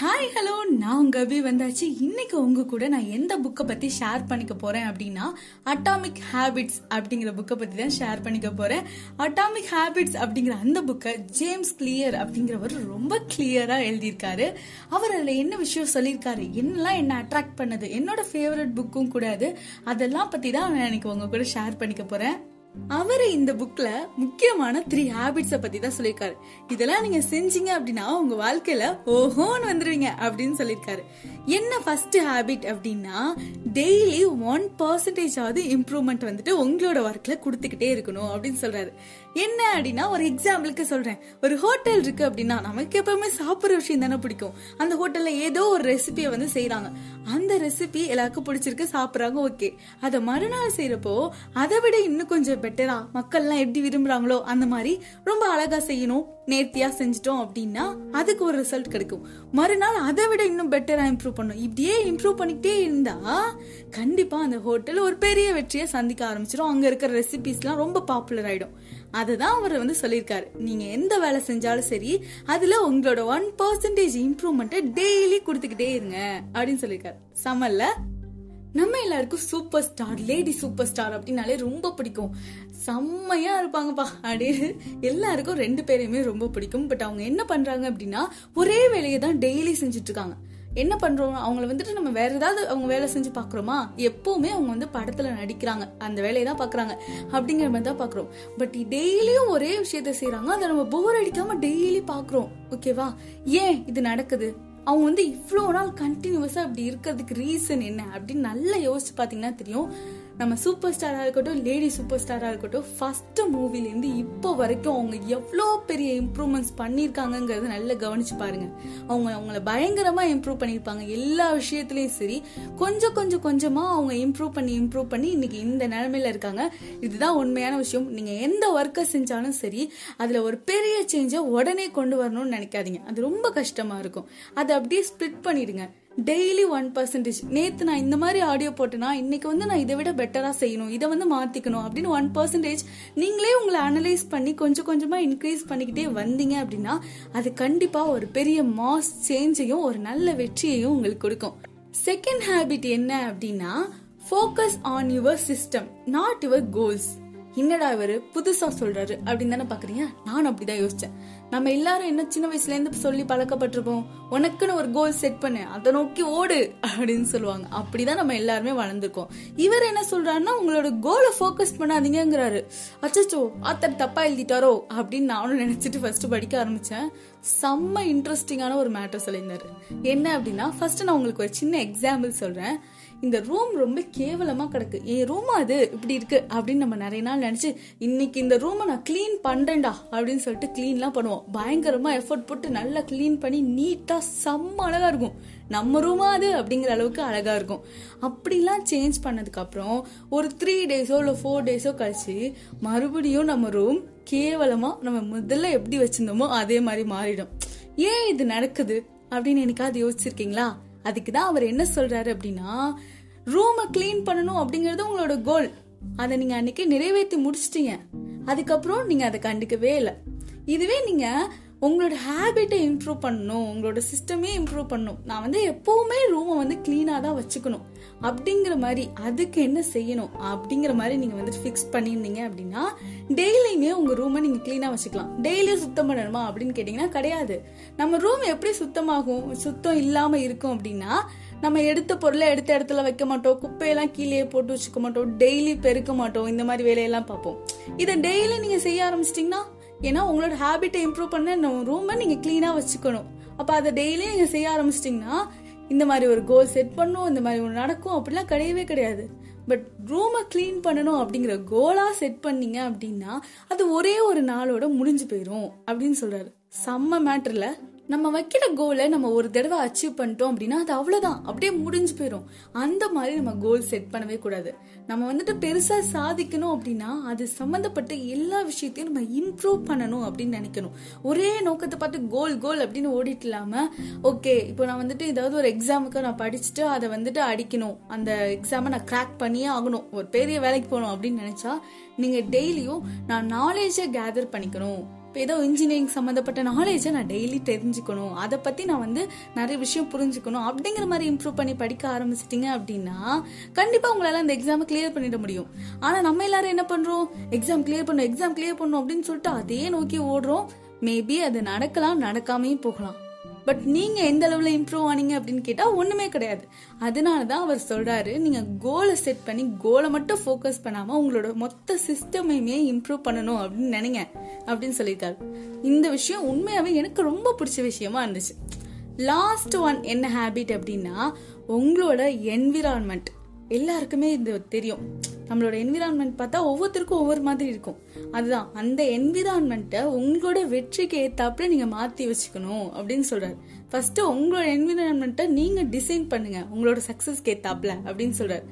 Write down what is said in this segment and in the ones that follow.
Hi hello நான் உங்கள் அபி வந்தாச்சு. இன்னைக்கு உங்கள் கூட நான் எந்த புக்கை பற்றி ஷேர் பண்ணிக்க போகிறேன் அப்படின்னா அட்டாமிக் ஹேபிட்ஸ் அப்படிங்கிற புக்கை பற்றி தான் ஷேர் பண்ணிக்க போகிறேன் அட்டாமிக் ஹேபிட்ஸ் அப்படிங்கிற அந்த புக்கை ஜேம்ஸ் கிளியர் அப்படிங்கிறவர் ரொம்ப கிளியராக எழுதியிருக்காரு. அவர் அதில் என்ன விஷயம் சொல்லியிருக்காரு? என்னெல்லாம் என்ன அட்ராக்ட் பண்ணது? என்னோட ஃபேவரட் புக்கும் கூட அது. அதெல்லாம் பற்றி தான் நான் இன்னைக்கு உங்கள் கூட ஷேர் பண்ணிக்க போகிறேன் அவர் இந்த புக்ல முக்கியமான த்ரீ ஹேபிட்ஸ பத்தி தான் சொல்லியிருக்காரு. இதெல்லாம் நீங்க செஞ்சீங்க அப்படின்னா உங்க வாழ்க்கையில ஓஹோன்னு வந்துருவீங்க அப்படின்னு சொல்லியிருக்காரு. என்ன ஃபர்ஸ்ட் ஹேபிட் அப்படின்னா டெய்லி ஒன் பர்சன்டேஜ் ஆகுது இம்ப்ரூவ்மெண்ட் வந்துட்டு உங்களோட ஒர்க்ல கொடுத்துக்கிட்டே இருக்கணும் அப்படின்னு சொல்றாரு. என்ன அப்படின்னா ஒரு எக்ஸாம்பிளுக்கு சொல்றேன். ஒரு ஹோட்டல் இருக்கு அப்படின்னா நமக்கு எப்பவுமே சாப்பிடுற விஷயம் தானே பிடிக்கும். அந்த ஹோட்டல்ல ஏதோ ஒரு ரெசிபியை வந்து செய்யறாங்க அந்த ரெசிபி எல்லாருக்கும் பிடிச்சிருக்கு சாப்பிடுறாங்க ஓகே அதை மறுநாள் செய்யறப்போ அதை விட இன்னும் கொஞ்சம் பெட்டரா மக்கள்லாம் எப்படி விரும்புறாங்களோ அந்த மாதிரி ரொம்ப அழகா செய்யணும் நேர்த்தியா செஞ்சிட்டோம் அப்படின்னா அதுக்கு ஒரு ரிசல்ட் கிடைக்கும். மறுநாள் அதை விட இன்னும் பெட்டரா இம்ப்ரூவ் பண்ணும் இப்படியே இம்ப்ரூவ் பண்ணிக்கிட்டே இருந்தா கண்டிப்பா அந்த ஹோட்டல் ஒரு பெரிய வெற்றியை சந்திக்க ஆரம்பிச்சிடும் அங்க இருக்கிற ரெசிபிஸ்லாம் ரொம்ப பாப்புலர் ஆயிடும். அதுதான் அவர் வந்து சொல்லியிருக்காரு. நீங்க எந்த வேலை செஞ்சாலும் சரி அதுல உங்களோட ஒன் பர்சன்டேஜ் இம்ப்ரூவ்மெண்ட்டை டெய்லி கொடுத்துக்கிட்டே இருங்க அப்படின்னு சொல்லியிருக்காரு. சமல்ல நம்ம எல்லாருக்கும் super star lady super star அப்படின்னாலே ரொம்ப பிடிக்கும். செம்மையா இருப்பாங்கப்பா அப்படின்னு எல்லாருக்கும் ரெண்டு பேரையுமே ரொம்ப பிடிக்கும். பட் அவங்க என்ன பண்றாங்க அப்படின்னா ஒரே வேலையை தான் டெய்லி செஞ்சுட்டு இருக்காங்க. என்ன பண்றோம்? அவங்கள வந்துட்டு நம்ம வேற ஏதாவது அவங்க வேலை செஞ்சு பாக்குறோமா எப்பவுமே அவங்க வந்து படத்துல நடிக்கிறாங்க. அந்த வேலையை தான் பாக்குறாங்க அப்படிங்கிற மாதிரி தான் பாக்குறோம் பட் டெய்லியும் ஒரே விஷயத்த செய்யறாங்க அதை நம்ம போர் அடிக்காம டெய்லி பாக்குறோம் ஓகேவா ஏன் இது நடக்குது? அவங்க வந்து இவ்வளோ நாள் கண்டினியூஸா அப்படி இருக்கிறதுக்கு ரீசன் என்ன? அப்படின்னு நல்லா யோசிச்சு பாத்தீங்கன்னா தெரியும். நம்ம சூப்பர் ஸ்டாராக இருக்கட்டும் லேடி சூப்பர் ஸ்டாராக இருக்கட்டும் ஃபஸ்ட்டு மூவிலேருந்து இப்போ வரைக்கும் அவங்க எவ்வளோ பெரிய இம்ப்ரூவ்மெண்ட்ஸ் பண்ணியிருக்காங்கங்கிறத நல்லா கவனிச்சு பாருங்க. அவங்க அவங்கள பயங்கரமாக இம்ப்ரூவ் பண்ணியிருப்பாங்க எல்லா விஷயத்துலையும் சரி கொஞ்சம் கொஞ்சம் கொஞ்சமாக அவங்க இம்ப்ரூவ் பண்ணி இம்ப்ரூவ் பண்ணி இன்னைக்கு இந்த நிலமையில இருக்காங்க. இதுதான் உண்மையான விஷயம். நீங்கள் எந்த ஒர்க்கை செஞ்சாலும் சரி அதில் ஒரு பெரிய சேஞ்சை உடனே கொண்டு வரணும்னு நினைக்காதீங்க. அது ரொம்ப கஷ்டமாக இருக்கும். அதை அப்படியே ஸ்ப்ளிட் பண்ணிடுங்க. டெய்லி ஒன் பர்சன்டேஜ் நேத்து நான் இந்த மாதிரி ஆடியோ போட்டேன்னா இன்னைக்கு வந்து நான் இதை விட பெட்டரா செய்யணும் இதை வந்து மாத்திக்கணும் அப்படின்னு ஒன் பர்சன்டேஜ் நீங்களே உங்களை அனலைஸ் பண்ணி கொஞ்சம் கொஞ்சமா இன்க்ரீஸ் பண்ணிக்கிட்டே வந்தீங்க அப்படின்னா அது கண்டிப்பா ஒரு பெரிய மாஸ் சேஞ்சையும் ஒரு நல்ல வெற்றியையும் உங்களுக்கு கொடுக்கும். செகண்ட் ஹேபிட் என்ன அப்படின்னா focus on your system not your goals என்னடா இவரு? புதுசா சொல்றாரு. அப்படின்னு தானே பாக்குறீங்க? நான் அப்படிதான் யோசிச்சேன். நம்ம எல்லாரும் என்ன சின்ன வயசுல இருந்து சொல்லி பழக்கப்பட்டிருப்போம். உனக்குன்னு ஒரு கோல் செட் பண்ணு. அதை நோக்கி ஓடு அப்படின்னு சொல்லுவாங்க. அப்படிதான் நம்ம எல்லாருமே வளர்ந்துருக்கோம். இவர் என்ன சொல்றாருன்னா உங்களோட கோலை ஃபோக்கஸ் பண்ணாதீங்கிறாரு அச்சச்சோ ஆத்தர் தப்பா எழுதிட்டாரோ? அப்படின்னு நானும் நினைச்சிட்டு ஃபர்ஸ்ட் படிக்க ஆரம்பிச்சேன். செம்ம இன்ட்ரெஸ்டிங்கான ஒரு மேட்டர் சொல்லியிருந்தாரு. என்ன அப்படின்னா ஃபர்ஸ்ட் நான் உங்களுக்கு ஒரு சின்ன எக்ஸாம்பிள் சொல்றேன். இந்த ரூம் ரொம்ப கேவலமா கிடக்கு. என் ரூம் அது இப்படி இருக்கு. அப்படின்னு நம்ம நிறைய நாள் நினைச்சு இன்னைக்கு இந்த ரூமை நான் கிளீன் பண்றேன்டா அப்படின்னு சொல்லிட்டு கிளீன்லாம் பண்ணுவோம். பயங்கரமா எஃபர்ட் போட்டு நல்லா கிளீன் பண்ணி நீட்டா செம்ம அழகா இருக்கும். நம்ம ரூமா அது அப்படிங்கிற அளவுக்கு அழகா இருக்கும். அப்படிலாம் சேஞ்ச் பண்ணதுக்கு அப்புறம் ஒரு த்ரீ டேஸோ இல்ல ஃபோர் டேஸோ கழிச்சு மறுபடியும் நம்ம ரூம் கேவலமா நம்ம முதல்ல எப்படி வச்சிருந்தோமோ அதே மாதிரி மாறிடும். ஏன் இது நடக்குது? அப்படின்னு எனக்காவது யோசிச்சிருக்கீங்களா? அதுக்கு தான் அவர் என்ன சொல்றாரு அப்படின்னா ரூமை கிளீன் பண்ணணும் அப்படிங்கிறது உங்களோட கோல் அதை நீங்க அன்னைக்கு நிறைவேற்றி முடிச்சிட்டீங்க. அதுக்கப்புறம் நீங்க அதை கண்டுக்கவே இல்லை. இதுவே நீங்க உங்களோட ஹேபிட்டை இம்ப்ரூவ் பண்ணணும் உங்களோட சிஸ்டமே இம்ப்ரூவ் பண்ணணும். நான் வந்து எப்போவுமே ரூமை வந்து கிளீனாக தான் வச்சுக்கணும். அப்படிங்கிற மாதிரி அதுக்கு என்ன செய்யணும்? அப்படிங்கிற மாதிரி நீங்கள் வந்து ஃபிக்ஸ் பண்ணியிருந்தீங்க அப்படின்னா டெய்லியுமே உங்கள் ரூமை நீங்கள் க்ளீனாக வச்சுக்கலாம். டெய்லியும் சுத்தம் பண்ணணுமா அப்படின்னு கேட்டிங்கன்னா கிடையாது. நம்ம ரூம் எப்படி சுத்தமாகும் சுத்தம் இல்லாமல் இருக்கும் அப்படின்னா நம்ம எடுத்த பொருளை எடுத்த இடத்துல வைக்க மாட்டோம் குப்பையெல்லாம் கீழே போட்டு வச்சுக்க மாட்டோம் டெய்லி பெருக்க மாட்டோம் இந்த மாதிரி வேலையெல்லாம் பார்ப்போம். இதை டெய்லி நீங்கள் செய்ய ஆரம்பிச்சிட்டிங்கன்னா ஏன்னா உங்களோட ஹேபிட்டை இம்ப்ரூவ் பண்ண நம்ம ரூமை நீங்கள் க்ளீனாக வச்சுக்கணும். அப்போ அதை டெய்லியும் நீங்கள் செய்ய ஆரம்பிச்சிட்டிங்கன்னா இந்த மாதிரி ஒரு கோல் செட் பண்ணும் இந்த மாதிரி ஒன்று நடக்கும் அப்படிலாம் கிடையவே கிடையாது. பட் ரூமை க்ளீன் பண்ணணும் அப்படிங்கிற கோலாக செட் பண்ணீங்க அப்படின்னா அது ஒரே ஒரு நாளோட முடிஞ்சு போயிடும் அப்படின்னு சொல்கிறாரு செம்ம மேட்டரில் நம்ம வைக்கிற கோலை நம்ம ஒரு தடவை அச்சீவ் பண்ணிட்டோம் அப்படின்னா அது அவ்வளோதான் அப்படியே முடிஞ்சு போயிடும் அந்த மாதிரி நம்ம கோல் செட் பண்ணவே கூடாது. நம்ம வந்துட்டு பெருசாக சாதிக்கணும் அப்படின்னா அது சம்மந்தப்பட்ட எல்லா விஷயத்தையும் நம்ம இம்ப்ரூவ் பண்ணணும் அப்படின்னு நினைக்கணும். ஒரே நோக்கத்தை பார்த்து கோல் கோல் அப்படின்னு ஓடிட்டு இல்லாமல் ஓகே இப்போ நான் வந்துட்டு ஏதாவது ஒரு எக்ஸாமுக்கு நான் படிச்சுட்டு அதை வந்துட்டு அடிக்கணும். அந்த எக்ஸாமை நான் கிராக் பண்ணியே ஆகணும். ஒரு பெரிய வேலைக்கு போகணும் அப்படின்னு நினச்சா நீங்கள் டெய்லியும் நான் நாலேஜை கேதர் பண்ணிக்கணும். இப்போ ஏதோ இன்ஜினியரிங் சம்மந்தப்பட்ட நாலேஜை நான் டெய்லி தெரிஞ்சுக்கணும். அதை பற்றி நான் வந்து நிறைய விஷயம் புரிஞ்சுக்கணும். அப்படிங்கிற மாதிரி இம்ப்ரூவ் பண்ணி படிக்க ஆரம்பிச்சிட்டிங்க அப்படின்னா கண்டிப்பாக உங்களால் அந்த எக்ஸாமை கிளியர் பண்ணிட முடியும். ஆனால் நம்ம எல்லாரும் என்ன பண்ணுறோம் எக்ஸாம் கிளியர் பண்ணும் எக்ஸாம் கிளியர் பண்ணும் அப்படின்னு சொல்லிட்டு அதே நோக்கி ஓடுறோம். மேபி அது நடக்கலாம் நடக்காமையும் போகலாம். பட் நீங்கள் எந்த அளவில் இம்ப்ரூவ் ஆனீங்க அப்படின்னு கேட்டால் ஒன்றுமே கிடையாது. அதனால தான் அவர் சொல்கிறாரு நீங்கள் கோலை செட் பண்ணி கோலை மட்டும் ஃபோக்கஸ் பண்ணாமல் உங்களோட மொத்த சிஸ்டமையுமே இம்ப்ரூவ் பண்ணணும் அப்படின்னு நினைங்க அப்படின்னு சொல்லியிருக்காரு இந்த விஷயம் உண்மையாகவே எனக்கு ரொம்ப பிடிச்ச விஷயமா இருந்துச்சு. லாஸ்ட் ஒன் என்ன ஹேபிட் அப்படின்னா உங்களோட என்விரான்மெண்ட் எல்லாருக்குமே இது தெரியும். நம்மளோட என்விரான்மெண்ட் பார்த்தா ஒவ்வொருத்தருக்கும் ஒவ்வொரு மாதிரி இருக்கும். அதுதான் அந்த என்விரான்மெண்ட்டை உங்களோட வெற்றிக்கு ஏற்றாப்புல நீங்கள் மாற்றி வச்சுக்கணும் அப்படின்னு சொல்கிறார் ஃபஸ்ட்டு உங்களோட என்விரான்மெண்ட்டை நீங்கள் டிசைன் பண்ணுங்கள் உங்களோட சக்சஸ்க்கு ஏற்றாப்புல அப்படின்னு சொல்கிறார்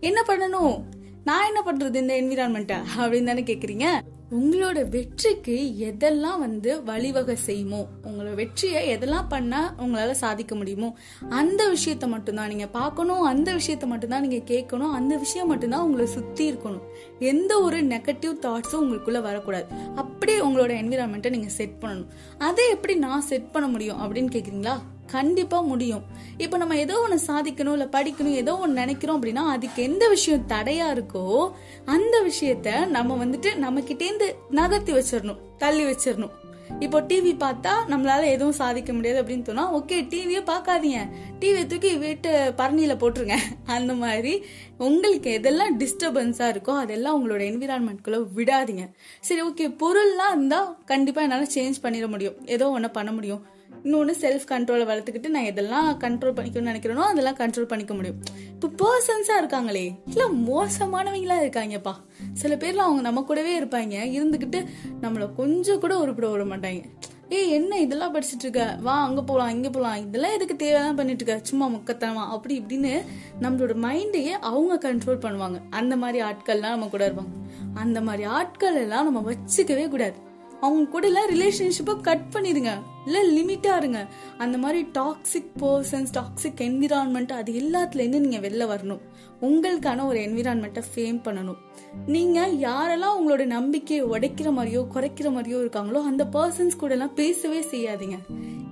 என்ன பண்ணணும்? நான் என்ன பண்ணுறது இந்த என்விரான்மெண்ட்டை அப்படின்னு தானே கேட்குறீங்க உங்களோட வெற்றிக்கு எதெல்லாம் வந்து வழிவகை செய்யுமோ உங்களோட வெற்றியை எதெல்லாம் பண்ணா உங்களால சாதிக்க முடியுமோ அந்த விஷயத்த மட்டும்தான் நீங்க பார்க்கணும் அந்த விஷயத்த மட்டும்தான் நீங்க கேட்கணும் அந்த விஷயம் மட்டும்தான் உங்களை சுத்தி இருக்கணும். எந்த ஒரு நெகட்டிவ் தாட்ஸும் உங்களுக்குள்ள வரக்கூடாது. அப்படியே உங்களோட என்விரான்மெண்ட்டை நீங்க செட் பண்ணணும். அதை எப்படி நான் செட் பண்ண முடியும் அப்படின்னு கேக்குறீங்களா? கண்டிப்பா முடியும். இப்போ நம்ம ஏதோ ஒன்று சாதிக்கணும் இல்லை படிக்கணும் ஏதோ ஒன்று நினைக்கிறோம் அப்படின்னா அதுக்கு எந்த விஷயம் தடையா இருக்கோ அந்த விஷயத்த நம்ம வந்துட்டு நம்ம கிட்டேந்து நகர்த்தி வச்சிடணும் தள்ளி வச்சிடணும். இப்போ டிவி பார்த்தா நம்மளால எதுவும் சாதிக்க முடியாது அப்படின்னு சொன்னா ஓகே டிவியே பார்க்காதீங்க. டிவியை தூக்கி வீட்டு பரணியில போட்டுருங்க. அந்த மாதிரி உங்களுக்கு எதெல்லாம் டிஸ்டர்பன்ஸா இருக்கோ அதெல்லாம் உங்களோட என்விரான்மெண்ட்குள்ள விடாதீங்க. சரி ஓகே பொருள்லாம் இருந்தா கண்டிப்பா என்னால சேஞ்ச் பண்ணிட முடியும். ஏதோ ஒன்று பண்ண முடியும். இன்னொன்று செல்ஃப் கண்ட்ரோலை வளர்த்துக்கிட்டு நான் எதெல்லாம் கண்ட்ரோல் பண்ணிக்கணும்னு நினைக்கிறேனோ அதெல்லாம் கண்ட்ரோல் பண்ணிக்க முடியும். இப்போ பர்சன்ஸாக இருக்காங்களே இல்லை மோசமானவங்களா இருக்காங்கப்பா. சில பேர்லாம் அவங்க நம்ம கூடவே இருப்பாங்க. இருந்துக்கிட்டு நம்மளை கொஞ்சம் கூட உருப்பிட விட மாட்டாங்க. ஏய் என்ன இதெல்லாம் படிச்சுட்டு இருக்க? வா அங்க போலாம் இங்க போலாம். இதெல்லாம் எதுக்கு தேவைதான் பண்ணிட்டு இருக்க? சும்மா முக்கத்தனமா அப்படி இப்படின்னு நம்மளோட மைண்டையே அவங்க கண்ட்ரோல் பண்ணுவாங்க. அந்த மாதிரி ஆட்கள்லாம் நம்ம கூட இருப்பாங்க. அந்த மாதிரி ஆட்கள் எல்லாம் நம்ம வச்சுக்கவே கூடாது. அவங்க கூட எல்லாம் ரிலேஷன்ஷிப்பை கட் பண்ணிடுங்க இல்ல லிமிட்டா இருங்க. அந்த மாதிரி டாக்ஸிக் பர்சன்ஸ் டாக்ஸிக் என்விரான்மெண்ட் அது எல்லாத்துலேருந்து நீங்க வெளில வரணும். உங்களுக்கான ஒரு என்விரான்மெண்ட்டை ஃபேம் பண்ணணும். நீங்க யாரெல்லாம் உங்களோட நம்பிக்கையை உடைக்கிற மாதிரியோ குறைக்கிற மாதிரியோ இருக்காங்களோ அந்த பர்சன்ஸ் கூட எல்லாம் பேசவே செய்யாதீங்க.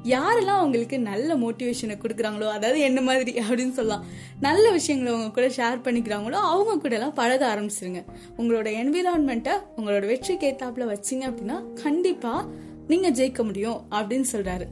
யாரெல்லாம் அவங்களுக்கு நல்ல மோட்டிவேஷனை கொடுக்குறாங்களோ அதாவது என்ன மாதிரி அப்படின்னு சொல்லலாம். நல்ல விஷயங்களை அவங்க கூட ஷேர் பண்ணிக்கிறாங்களோ அவங்க கூட எல்லாம் பழக ஆரம்பிச்சிருங்க. உங்களோட என்விரான்மெண்ட்டை உங்களோட வெற்றிக்கு ஏத்தாப்புல வச்சிங்க அப்படின்னா கண்டிப்பா நீங்க ஜெயிக்க முடியும் அப்படின்னு சொல்றாரு.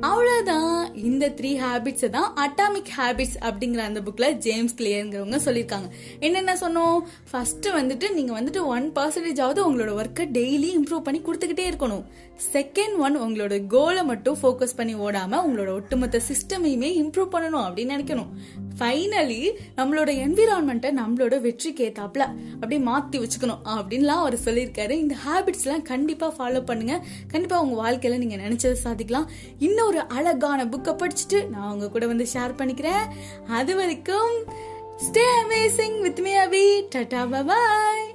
அவ்வளவுதான். இந்த த்ரீ ஹேபிட்ஸ் தான் அட்டாமிக் ஹேபிட்ஸ் அப்படிங்கிற அந்த புக்ல ஜேம்ஸ் கிளியருங்கிறவங்க சொல்லியிருக்காங்க. என்னென்ன சொன்னோம்? ஃபர்ஸ்ட் வந்துட்டு நீங்க வந்துட்டு ஒன் பர்சன்டேஜ் ஆகுது உங்களோட ஒர்க்கை டெய்லி இம்ப்ரூவ் பண்ணி கொடுத்துக்கிட்டே இருக்கணும். செகண்ட் ஒன் உங்களோட கோலை மட்டும் ஃபோக்கஸ் பண்ணி ஓடாம உங்களோட ஒட்டுமொத்த சிஸ்டமையுமே இம்ப்ரூவ் பண்ணணும் அப்படின்னு நினைக்கணும். ஃபைனலி நம்மளோட என்விரான்மெண்ட்டை நம்மளோட வெற்றிக்கு ஏத்தாப்ல அப்படியே மாற்றி வச்சுக்கணும் அப்படின்லாம் அவர் சொல்லியிருக்காரு. இந்த ஹேபிட்ஸ்லாம் கண்டிப்பாக ஃபாலோ பண்ணுங்க. கண்டிப்பாக உங்கள் வாழ்க்கையில் நீங்கள் நினைச்சதை சாதிக்கலாம். இன்னொரு அழகான புக்கை படிச்சுட்டு நான் உங்கள் கூட வந்து ஷேர் பண்ணிக்கிறேன். அது வரைக்கும் stay amazing with me Abi. Tata bye